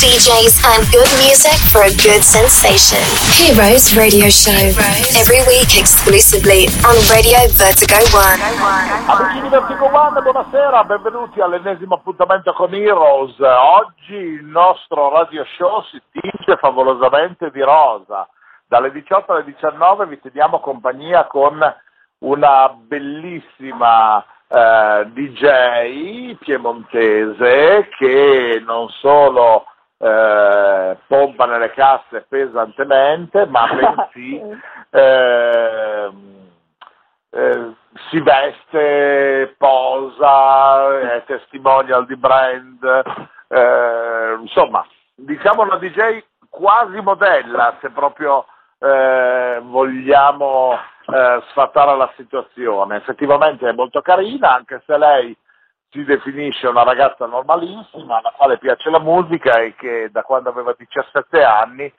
DJs and good music for a good sensation. Heroes Radio Show. Every week exclusively on Radio Vertigo One. Amici di Vertigo One, buonasera, benvenuti all'ennesimo appuntamento con Heroes. Oggi il nostro radio show si tinge favolosamente di rosa. Dalle 18 alle 19 vi teniamo compagnia con una bellissima eh, DJ piemontese che non solo eh, pompa nelle casse pesantemente, ma bensì eh, eh, si veste, posa, è testimonial di brand, eh, insomma, diciamo una DJ quasi modella, se proprio eh, vogliamo sfatare la situazione. Effettivamente è molto carina, anche se lei si definisce una ragazza normalissima, alla quale piace la musica e che da quando aveva 17 anni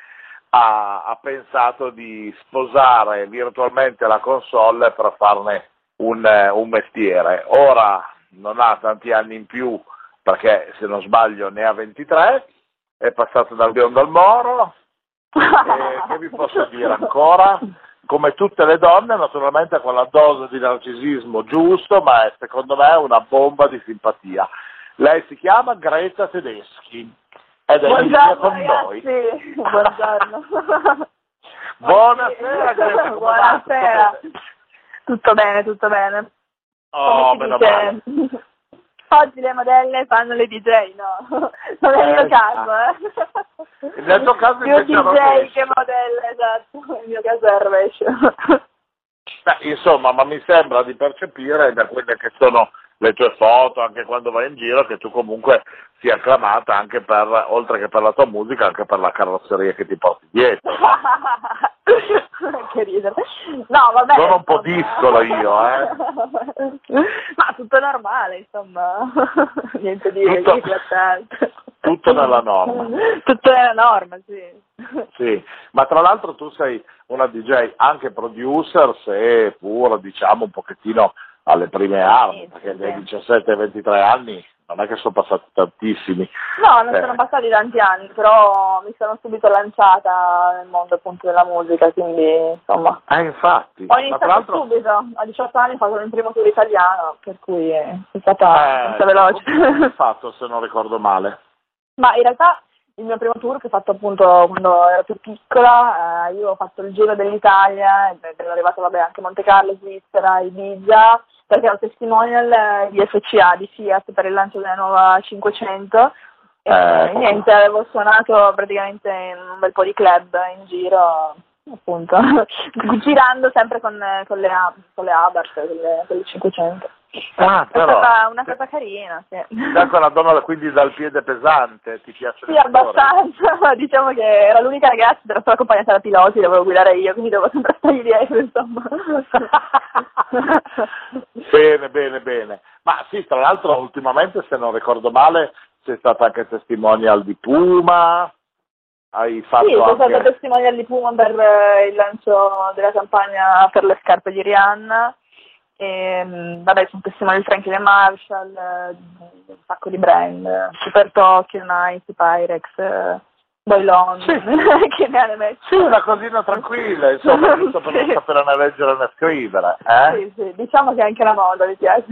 ha, ha pensato di sposare virtualmente la console per farne un, un mestiere. Ora non ha tanti anni in più perché se non sbaglio ne ha 23, è passato dal biondo al moro, e che vi posso dire ancora? Come tutte le donne, naturalmente con la dose di narcisismo giusto, ma è secondo me una bomba di simpatia. Lei si chiama Greta Tedeschi ed è Buongiorno, con ragazzi. noi. Buongiorno. Buonasera, Greta? Buonasera. Tutto bene, tutto bene. Oh, meno male. Oggi le modelle fanno le DJ, no? Non è il mio Eh, caso, eh. Nel tuo caso Più DJ rovescio. che modella, esatto. Il mio caso è il rovescio. Beh, insomma, ma mi sembra di percepire da quelle che sono le tue foto, anche quando vai in giro, che tu comunque sia acclamata anche per, oltre che per la tua musica, anche per la carrozzeria che ti porti dietro. che ridere. No, vabbè. Sono un po' discolo io, eh. Ma tutto normale, insomma. Niente di Tutto- tutto nella norma. Tutto nella norma, sì. Sì, ma tra l'altro tu sei una DJ anche producer, seppur diciamo un pochettino alle prime armi, Sì, perché sì, dai sì. 17 ai 23 anni non è che sono passati tantissimi. No, non Eh. sono passati tanti anni, però mi sono subito lanciata nel mondo appunto della musica, quindi insomma. Eh, infatti, Ho iniziato subito, a 18 anni ho fatto il primo tour italiano, per cui è stata Eh, molto veloce. come fatto se non ricordo male? Ma in realtà il mio primo tour che ho fatto appunto quando ero più piccola, eh, io ho fatto il giro dell'Italia, ed ero arrivata vabbè, anche Monte Carlo, Svizzera, Ibiza, perché ero testimonial eh, di FCA, di Fiat per il lancio della nuova 500 e Eh, niente, avevo suonato praticamente in un bel po' di club in giro, appunto, girando sempre con, con le, con le Abarth, con le, con le 500. Ah, È però... stata una cosa carina, sì. Da quella donna quindi dal piede pesante, ti piace Sì, abbastanza. Diciamo che era l'unica ragazza, era solo accompagnata da piloti, dovevo guidare io, quindi dovevo sempre stargli dietro, insomma. bene, bene, bene. Ma sì, tra l'altro ultimamente, se non ricordo male, sei stata anche testimonial di Puma, hai fatto Sì, sono anche... stata testimonial di Puma per eh, il lancio della campagna per le scarpe di Rihanna. E, mh, vabbè, sono testimonial di Franklin Marshall, eh, un sacco di brand, Super Tokyo, Nike, Pyrex, eh, Boylon, Sì. che ne ha ne messo. Sì, una cosina tranquilla, insomma, giusto per non Sì. sapere né leggere né scrivere, eh? Sì, sì, diciamo che anche la moda mi piace.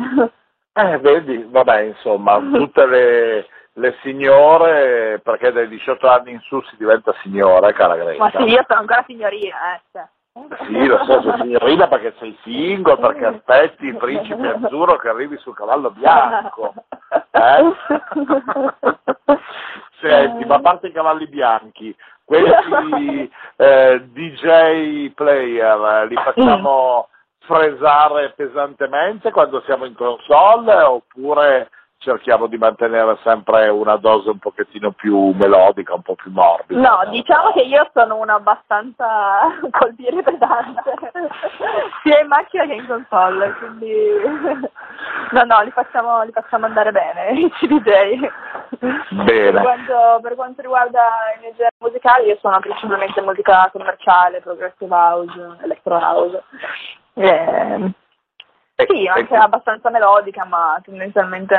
Eh, vedi, vabbè, insomma, tutte le, le signore, perché dai 18 anni in su si diventa signora, cara Greta. Ma sì, io sono ancora signorina, eh. Sì, lo so, sei signorina perché sei single, perché aspetti il principe azzurro che arrivi sul cavallo bianco. Eh? Senti, ma a parte i cavalli bianchi, questi eh, DJ player eh, li facciamo fresare pesantemente quando siamo in console oppure cerchiamo di mantenere sempre una dose un pochettino più melodica, un po' più morbida? No, diciamo che io sono una abbastanza col piede pesante, sia in macchina che in console, quindi no, no, li facciamo, li facciamo andare bene i CDJ. Bene. Per quanto, per quanto riguarda i miei generi musicali, io suono principalmente musica commerciale, progressive house, electro house. E- sì, anche e- abbastanza melodica, ma tendenzialmente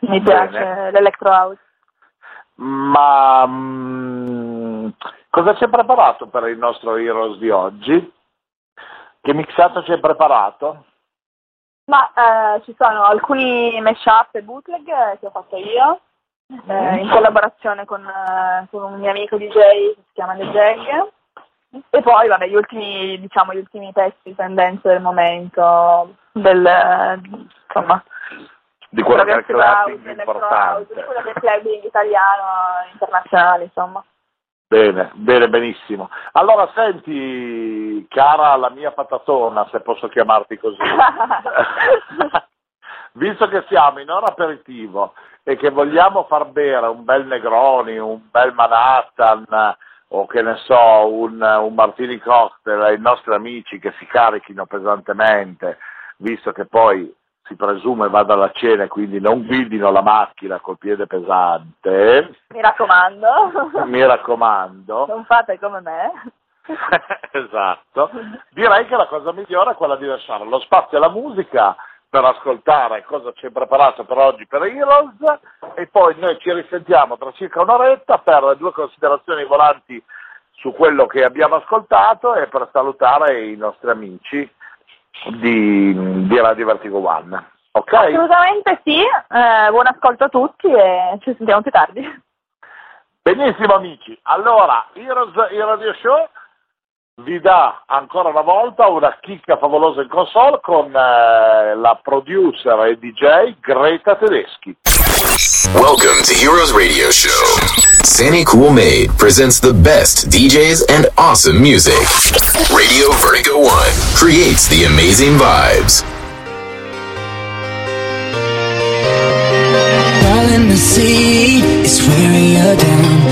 mi Bene. piace l'electro house. ma mh, cosa ci hai preparato per il nostro Heroes di oggi? Che mixato ci hai preparato? Ma eh, ci sono alcuni mashup e bootleg che ho fatto io, eh, in collaborazione con, eh, con, un mio amico DJ che si chiama The Jag. E poi, vabbè, gli ultimi, diciamo, gli ultimi pezzi, tendenze del momento, del, insomma, di quello che è il clubbing importante. Di quello che è il clubbing italiano, internazionale, insomma. Bene, bene, benissimo. Allora senti, cara la mia patatona, se posso chiamarti così, visto che siamo in ora aperitivo e che vogliamo far bere un bel Negroni, un bel Manhattan o che ne so, un, un Martini Cocktail ai nostri amici che si carichino pesantemente, visto che poi si presume vada alla cena e quindi non guidino la macchina col piede pesante. Mi raccomando. Mi raccomando. Non fate come me. esatto. Direi che la cosa migliore è quella di lasciare lo spazio alla musica per ascoltare cosa ci è preparato per oggi per Heroes e poi noi ci risentiamo tra circa un'oretta per due considerazioni volanti su quello che abbiamo ascoltato e per salutare i nostri amici di, di Radio Vertigo One. Ok? Assolutamente sì, eh, buon ascolto a tutti e ci sentiamo più tardi. Benissimo amici, allora Heroes, il Radio Show vi dà ancora una volta una chicca favolosa in console con eh, la producer e DJ Greta Tedeschi. Welcome to Heroes Radio Show. Sandy Cool Made presents the best DJs and awesome music. Radio Vertigo 1 creates the amazing vibes. in the sea is wearing you down.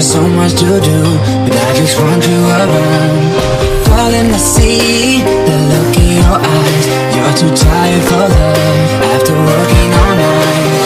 Got so much to do, but I just want you around. Fall in the sea, the look in your eyes. You're too tired for love after working all night.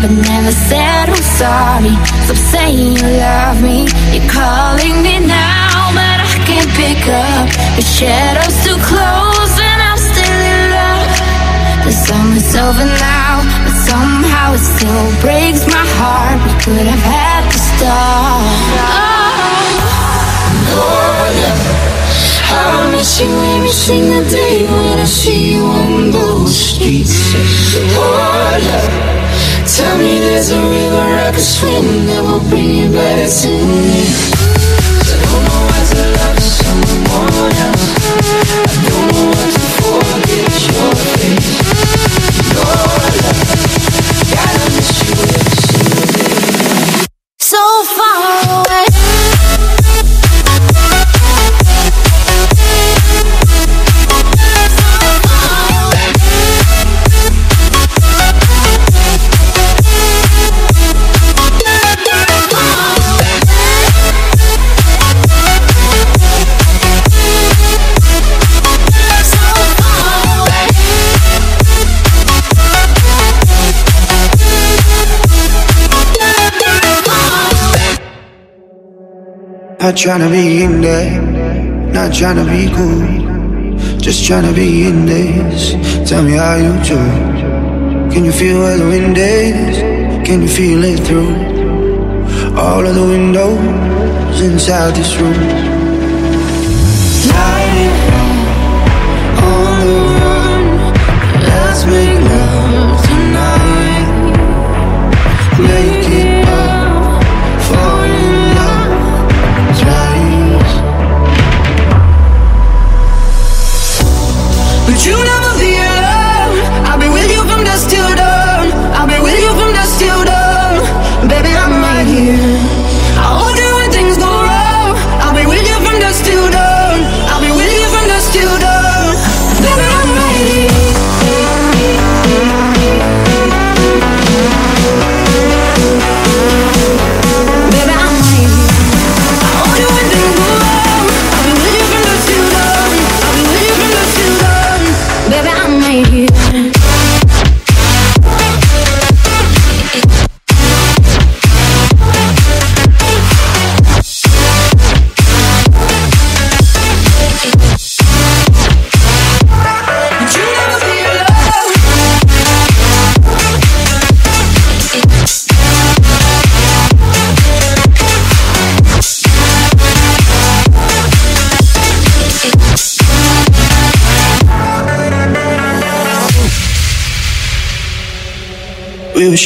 But never said I'm sorry. Stop saying you love me. You're calling me now, but I can't pick up. The shadows too close, and I'm still in love. The summer's over now, but somehow it still breaks my heart. We could have had the start. Oh, I miss you every single day when I see you on those streets. Oh, love, tell me there's a river I could swim that will bring you back to me. I don't know how to love someone else. Not tryna be in there, not tryna be cool, just tryna be in this. Tell me how you do. Can you feel where the wind is? Can you feel it through all of the windows inside this room?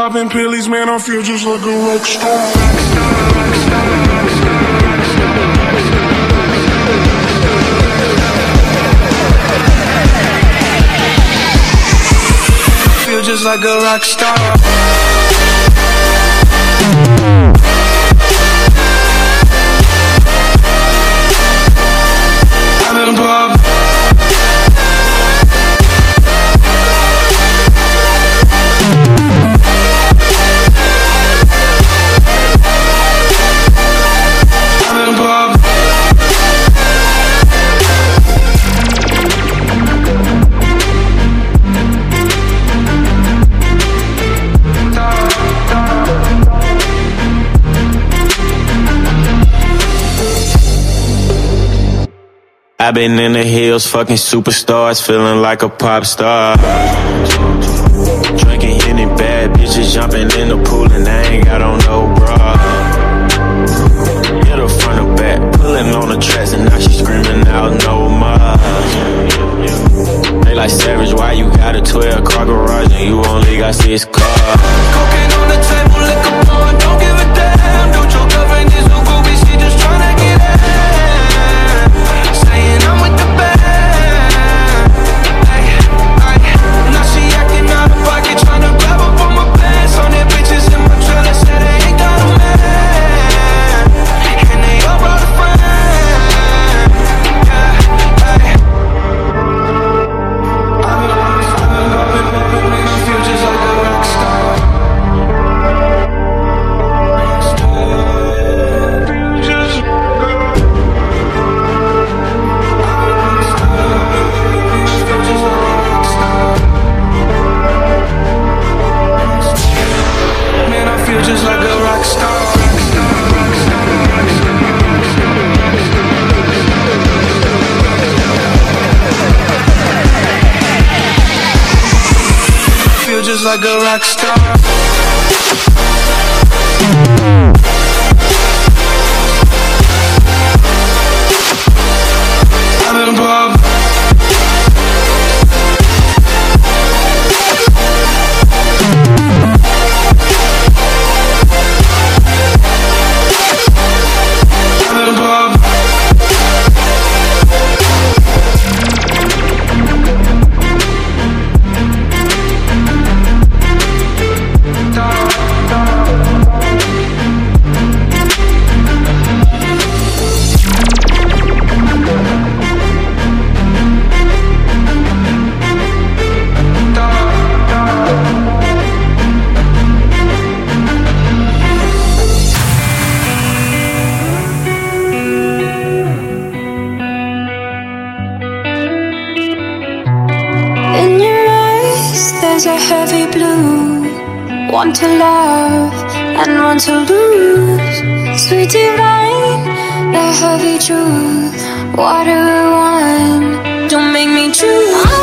popping pills, man, I feel just like a rock star. Rock. Feel just like a rock star. I've been in the hills, fucking superstars, feeling like a pop star. Drinking any bad bitches, jumping in the pool, and I ain't got on no bra. Hit her front or back, pulling on the tracks, and now she screaming out no more. They like savage, why you got a 12 car garage and you only got six cars? heavy truth. Water one, don't make me choose.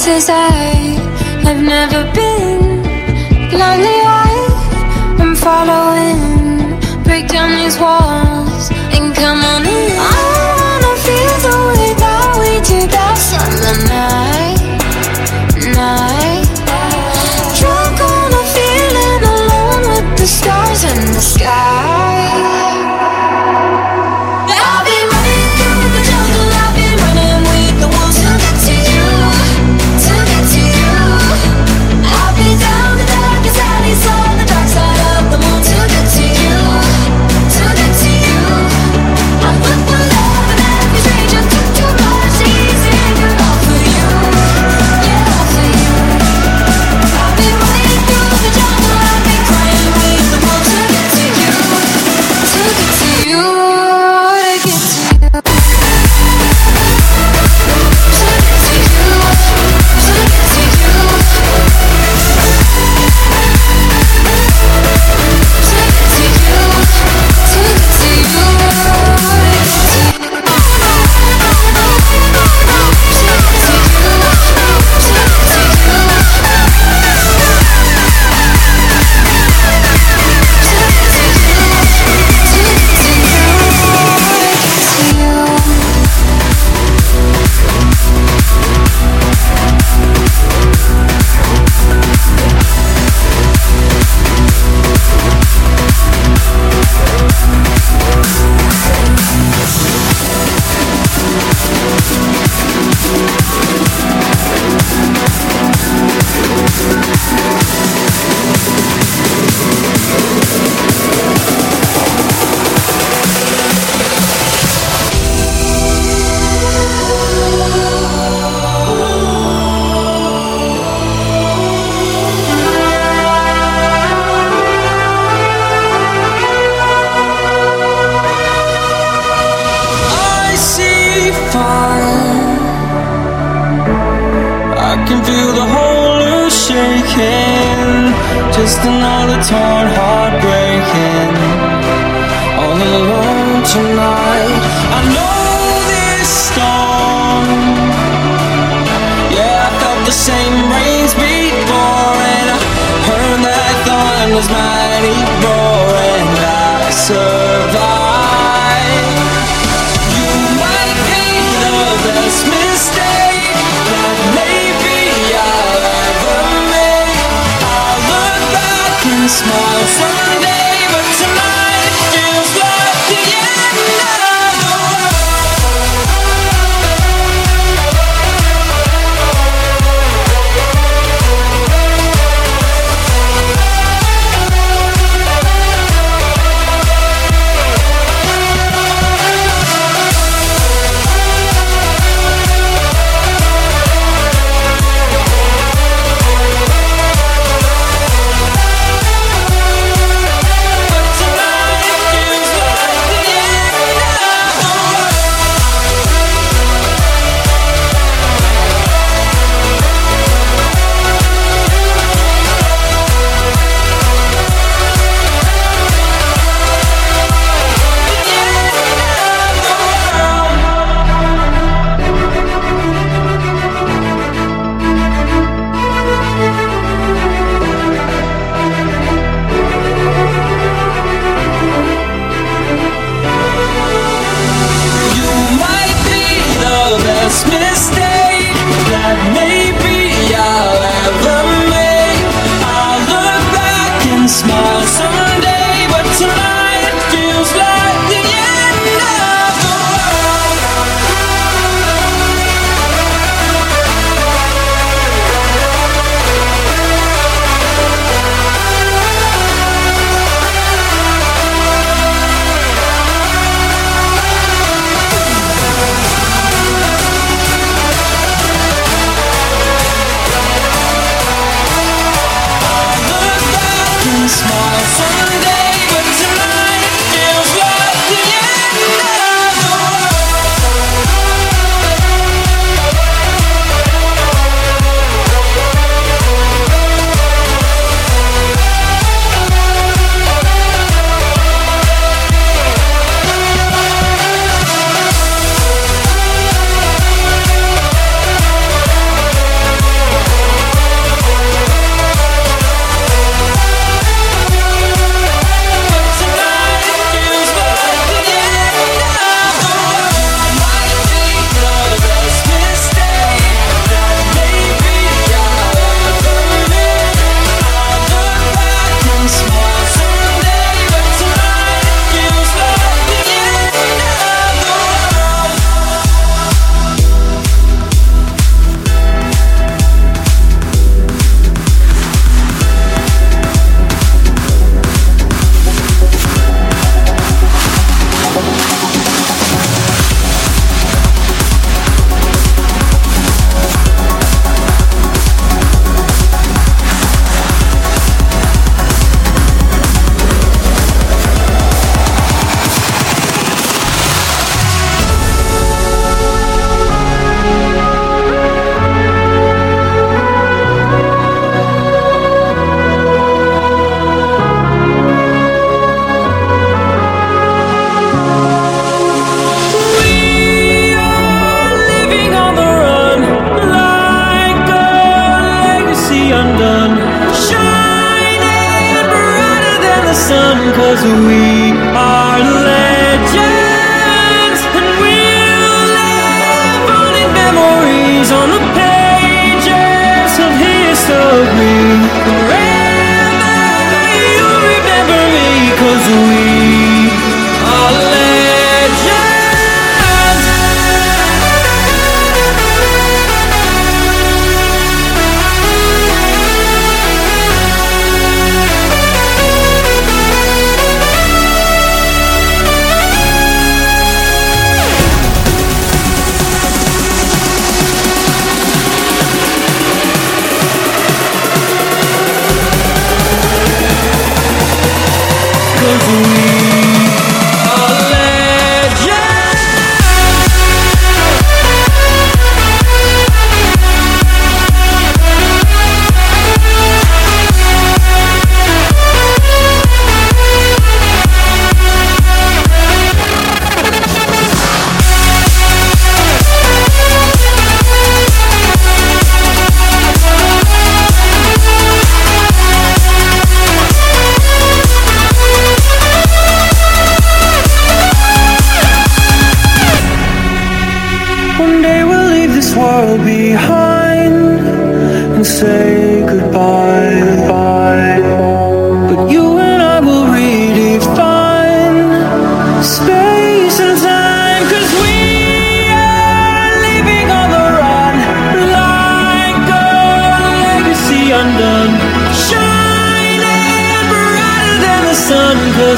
세상 Just another torn heart breaking. All alone tonight. I know this storm. Yeah, I felt the same rains before And I heard that thunder's mighty roar And I survived. smile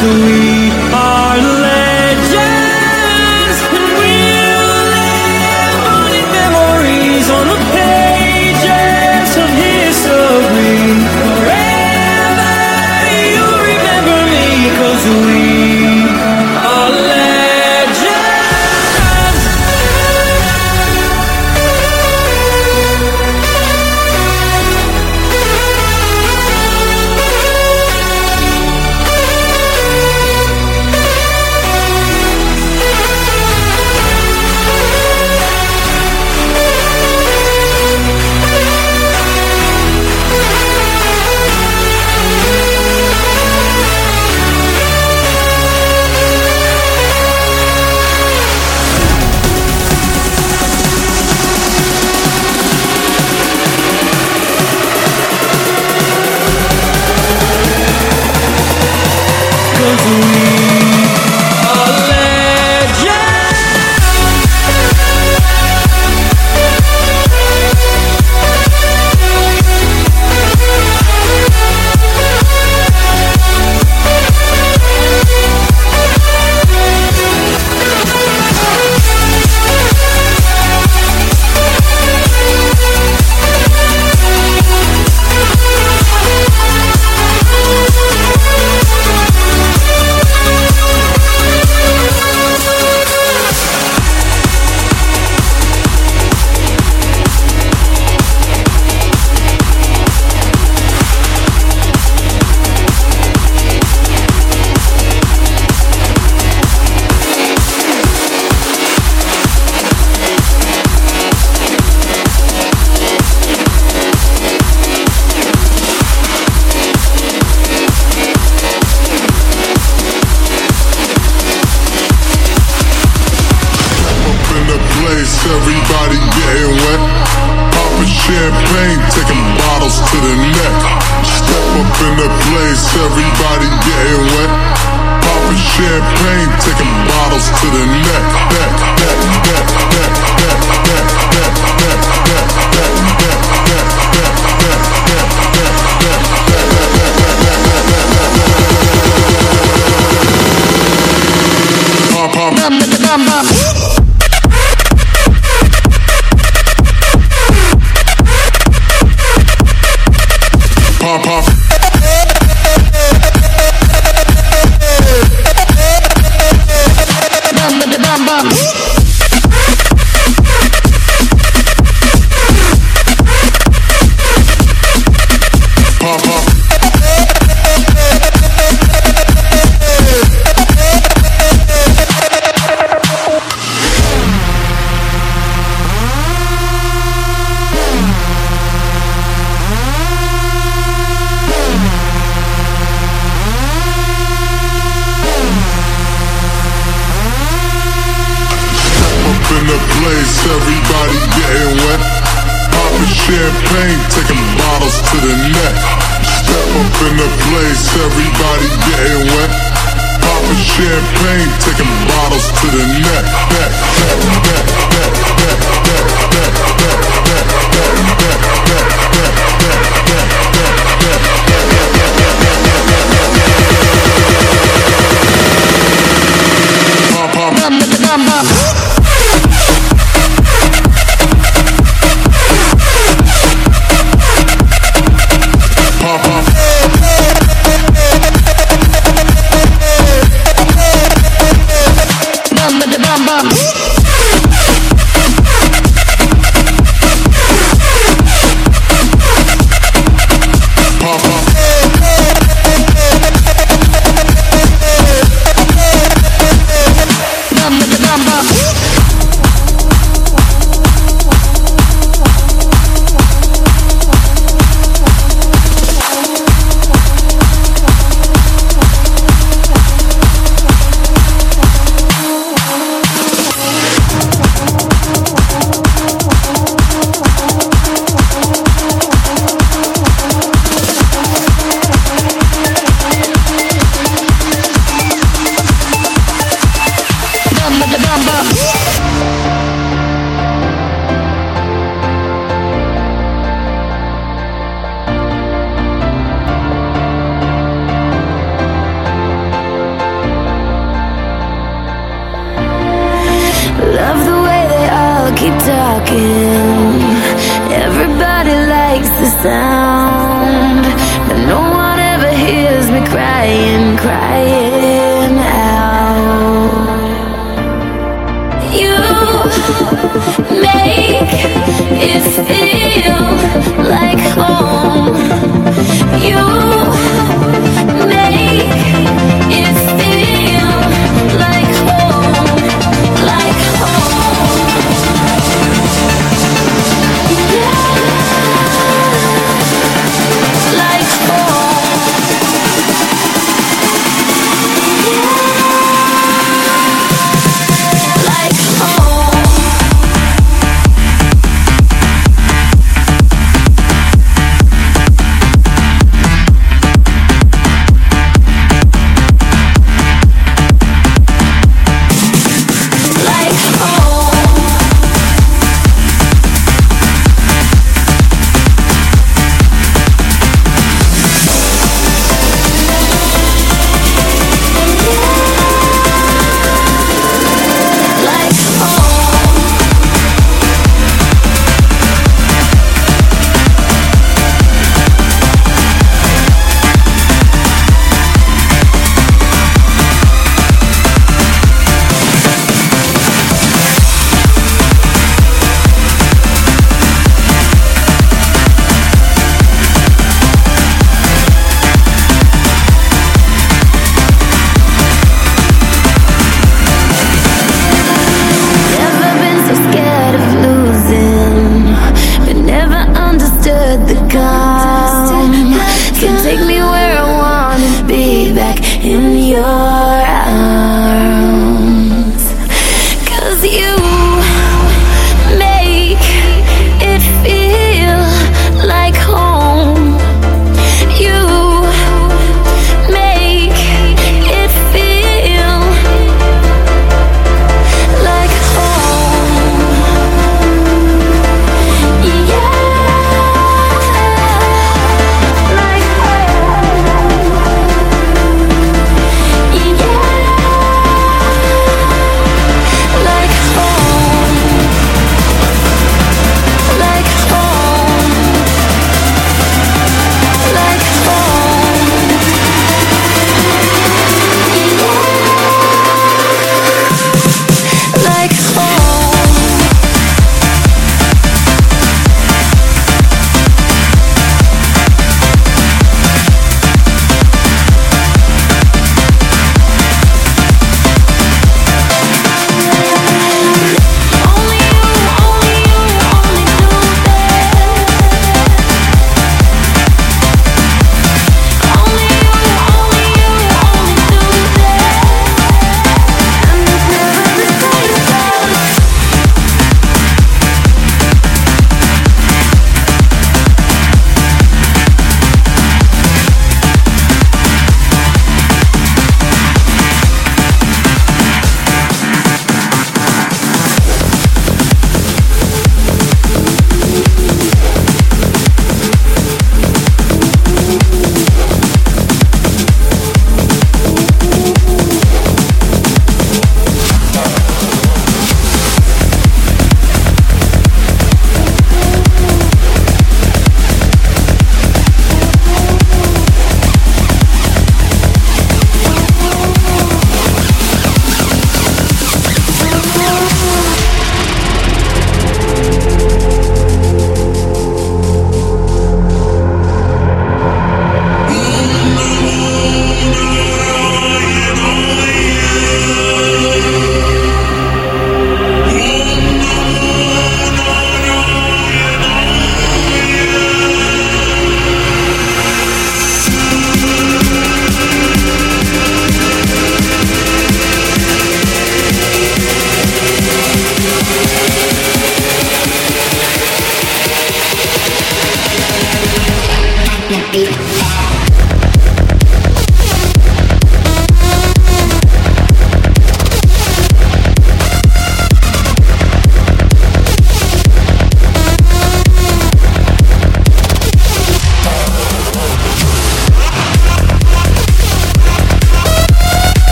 to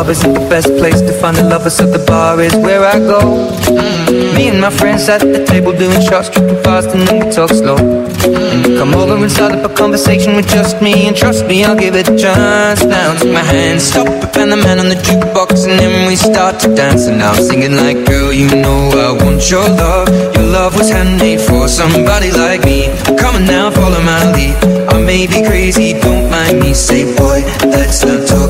Club isn't the best place to find a lover, so the bar is where I go. Me and my friends at the table doing shots, tripping fast, and then we talk slow. And come over and start up a conversation with just me, and trust me, I'll give it a chance. Now take my hand, stop it, and the man on the jukebox, and then we start to dance. And I'm singing like, girl, you know I want your love. Your love was handmade for somebody like me. Come on now, follow my lead. I may be crazy, don't mind me. Say, boy, let's not talk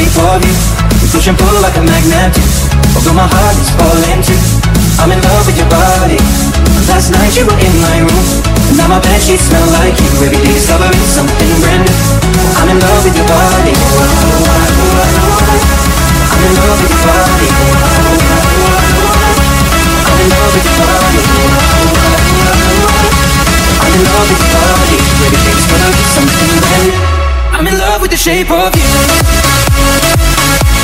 Shape of you. We push and pull like a magnet. Do Although my heart is falling too I'm in love with your body. Last night you were in my room. And now my bed sheets smell like you. Every day discovering something brand new. I'm in love with your body. I'm in love with your body. I'm in love with your body. I'm in love with your body. Every day discovering something brand new I'm in love with the shape of you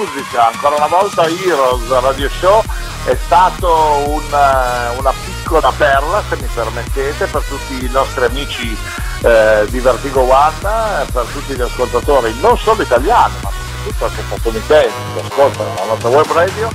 musica, ancora una volta Heroes Radio Show è stato una, una piccola perla, se mi permettete, per tutti i nostri amici eh, di Vertigo One, per tutti gli ascoltatori, non solo italiani, ma soprattutto anche statunitensi che ascoltano la nostra web radio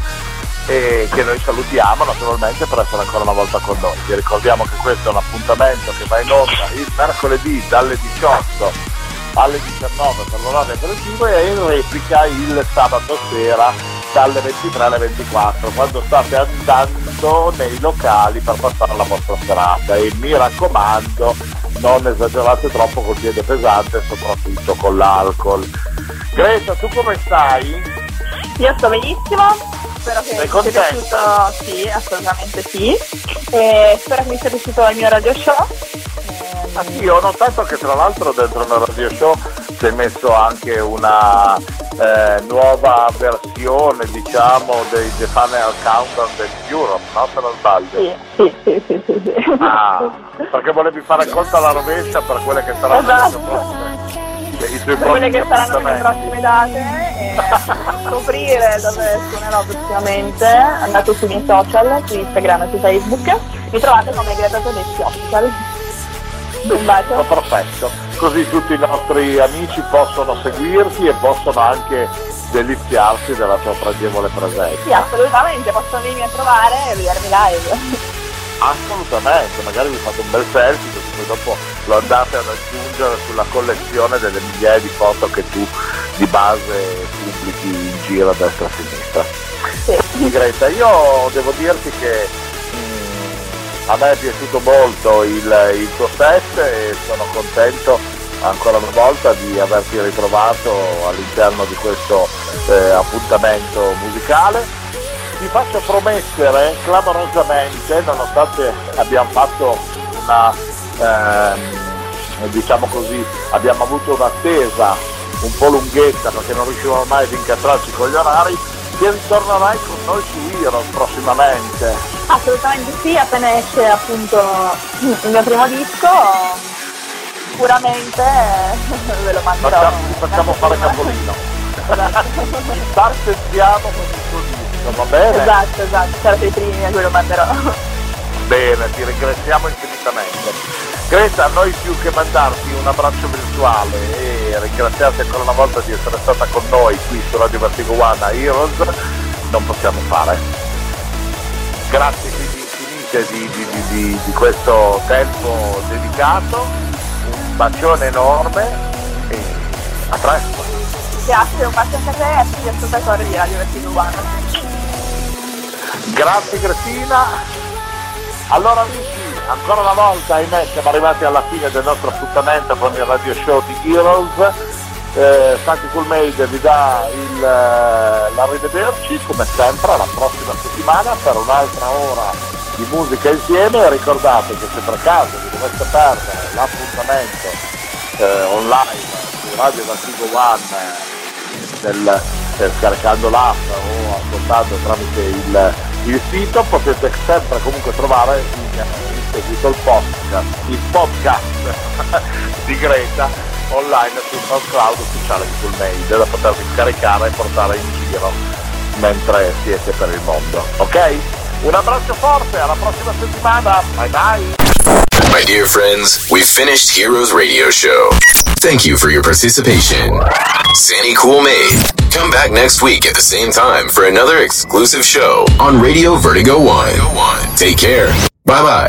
e che noi salutiamo naturalmente per essere ancora una volta con noi. Vi ricordiamo che questo è un appuntamento che va in onda il mercoledì dalle 18 alle 19 per l'orario aperitivo e in replica il sabato sera dalle 23 alle 24 quando state andando nei locali per passare la vostra serata e mi raccomando non esagerate troppo col piede pesante soprattutto con l'alcol. Greta, tu come stai? Io sto benissimo, spero che Sei vi sia contenta? piaciuto, sì, assolutamente sì. E spero che vi sia piaciuto il mio radio show. Ah sì, ho notato che tra l'altro dentro il radio show si è messo anche una eh, nuova versione diciamo dei The Final Countdown dell'Europe, no? Se non sbaglio. Sì, sì, sì, sì, sì, sì. Ah, perché volevi fare conto alla rovescia per quelle che saranno Esatto. le prossime- i tuoi Per quelle che saranno le prossime date e scoprire dove suonerò prossimamente andate sui miei social, su Instagram e su Facebook mi trovate come Greta Tedeschi Official un bacio perfetto, così tutti i nostri amici possono seguirti e possono anche deliziarsi della tua pregevole sì presenza. assolutamente possono venirmi a trovare e vedermi live Assolutamente, magari vi fate un bel selfie così poi dopo lo andate ad aggiungere sulla collezione delle migliaia di foto che tu di base pubblichi in giro a destra e a sinistra. sì. Greta, io devo dirti che a me è piaciuto molto il, il tuo set e sono contento ancora una volta di averti ritrovato all'interno di questo eh, appuntamento musicale. Ti faccio promettere clamorosamente, nonostante abbiamo fatto una, ehm, diciamo così, abbiamo avuto un'attesa un po' lunghetta perché non riuscivamo mai ad incastrarci con gli orari, che ritornerai con noi su Heroes prossimamente. Assolutamente sì appena esce appunto il mio primo disco sicuramente ve lo manderò Facciamo, facciamo fare capolino. esatto parteggiamo con il tuo disco, va bene? esatto esatto sarete i primi a cui lo manderò Bene, ti ringraziamo infinitamente. Greta, a noi più che mandarti un abbraccio virtuale e ringraziarti ancora una volta di essere stata con noi qui su Radio Vertigo One a Heroes, non possiamo fare. Grazie quindi infinite di, di- di- di- questo tempo dedicato, un bacione enorme e a presto. grazie un bacio anche a te e a tutti gli ascoltatori di Radio Vertigo One Grazie Cristina. Allora amici, ancora una volta ahimè siamo arrivati alla fine del nostro appuntamento con il radio show di Heroes. Eh, Santi Coolmade vi dà il, eh, l'arrivederci come sempre la prossima settimana per un'altra ora di musica insieme. Ricordate che se per caso vi doveste perdere l'appuntamento eh, online su Radio Vertigo One del- eh, scaricando l'app o ascoltando tramite il, il sito potete sempre comunque trovare in, in seguito il podcast, il podcast di Greta online sul SoundCloud ufficiale di Fullmade da potervi scaricare e portare in giro mentre siete per il mondo. Ok? Un abbraccio forte, alla prossima settimana, bye bye! My dear friends, we've finished Heroes Radio Show. Thank you for your participation. Sandy Cool Made. Come back next week at the same time for another exclusive show on Radio Vertigo One. Take care. Bye bye.